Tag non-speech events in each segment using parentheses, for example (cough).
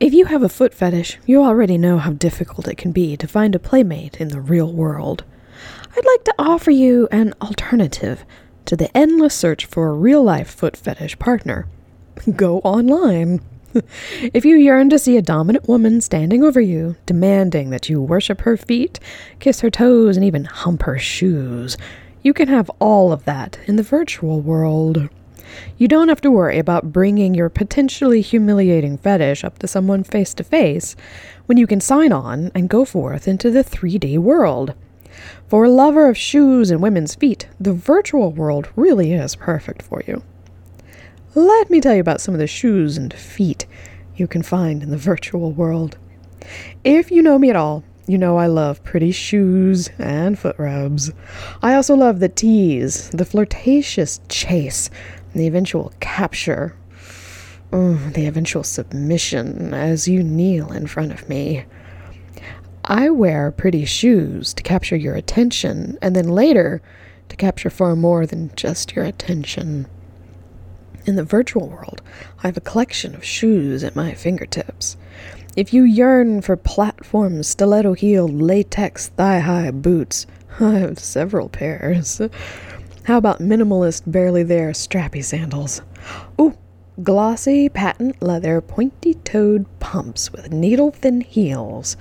If you have a foot fetish, you already know how difficult it can be to find a playmate in the real world. I'd like to offer you an alternative to the endless search for a real life foot fetish partner. (laughs) Go online. (laughs) if you yearn to see a dominant woman standing over you, demanding that you worship her feet, kiss her toes, and even hump her shoes, you can have all of that in the virtual world. You don't have to worry about bringing your potentially humiliating fetish up to someone face to face when you can sign on and go forth into the 3D world. For a lover of shoes and women's feet, the virtual world really is perfect for you. Let me tell you about some of the shoes and feet you can find in the virtual world. If you know me at all, you know I love pretty shoes and foot rubs. I also love the tease, the flirtatious chase, the eventual capture, the eventual submission as you kneel in front of me. I wear pretty shoes to capture your attention, and then later to capture far more than just your attention. In the virtual world, I have a collection of shoes at my fingertips. If you yearn for platform, stiletto heeled, latex, thigh high boots, (laughs) I have several pairs. How about minimalist, barely there, strappy sandals? Ooh, glossy patent leather, pointy toed pumps with needle thin heels.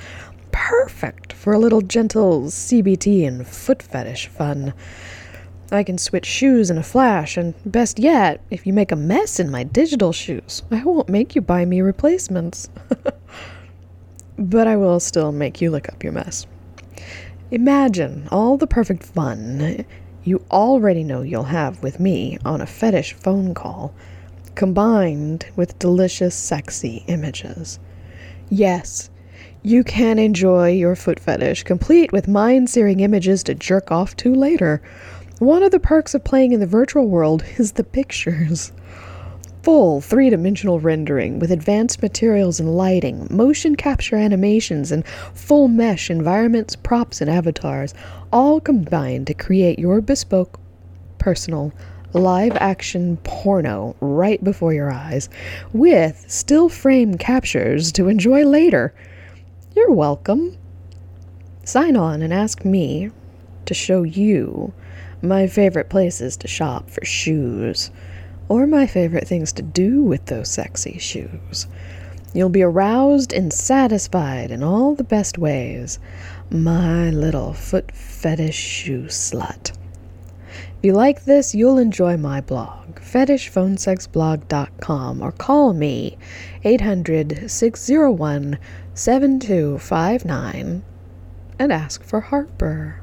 Perfect for a little gentle CBT and foot fetish fun. I can switch shoes in a flash, and best yet, if you make a mess in my digital shoes, I won't make you buy me replacements. (laughs) but I will still make you lick up your mess. Imagine all the perfect fun you already know you'll have with me on a fetish phone call, combined with delicious, sexy images. Yes, you can enjoy your foot fetish, complete with mind searing images to jerk off to later. One of the perks of playing in the virtual world is the pictures full three dimensional rendering with advanced materials and lighting, motion capture animations, and full mesh environments, props, and avatars, all combined to create your bespoke, personal, live action porno right before your eyes, with still frame captures to enjoy later. You're welcome. Sign on and ask me to show you my favorite places to shop for shoes or my favorite things to do with those sexy shoes. You'll be aroused and satisfied in all the best ways, my little foot fetish shoe slut. If you like this, you'll enjoy my blog, fetishphonesexblog.com, or call me 800 601 7259 and ask for Harper.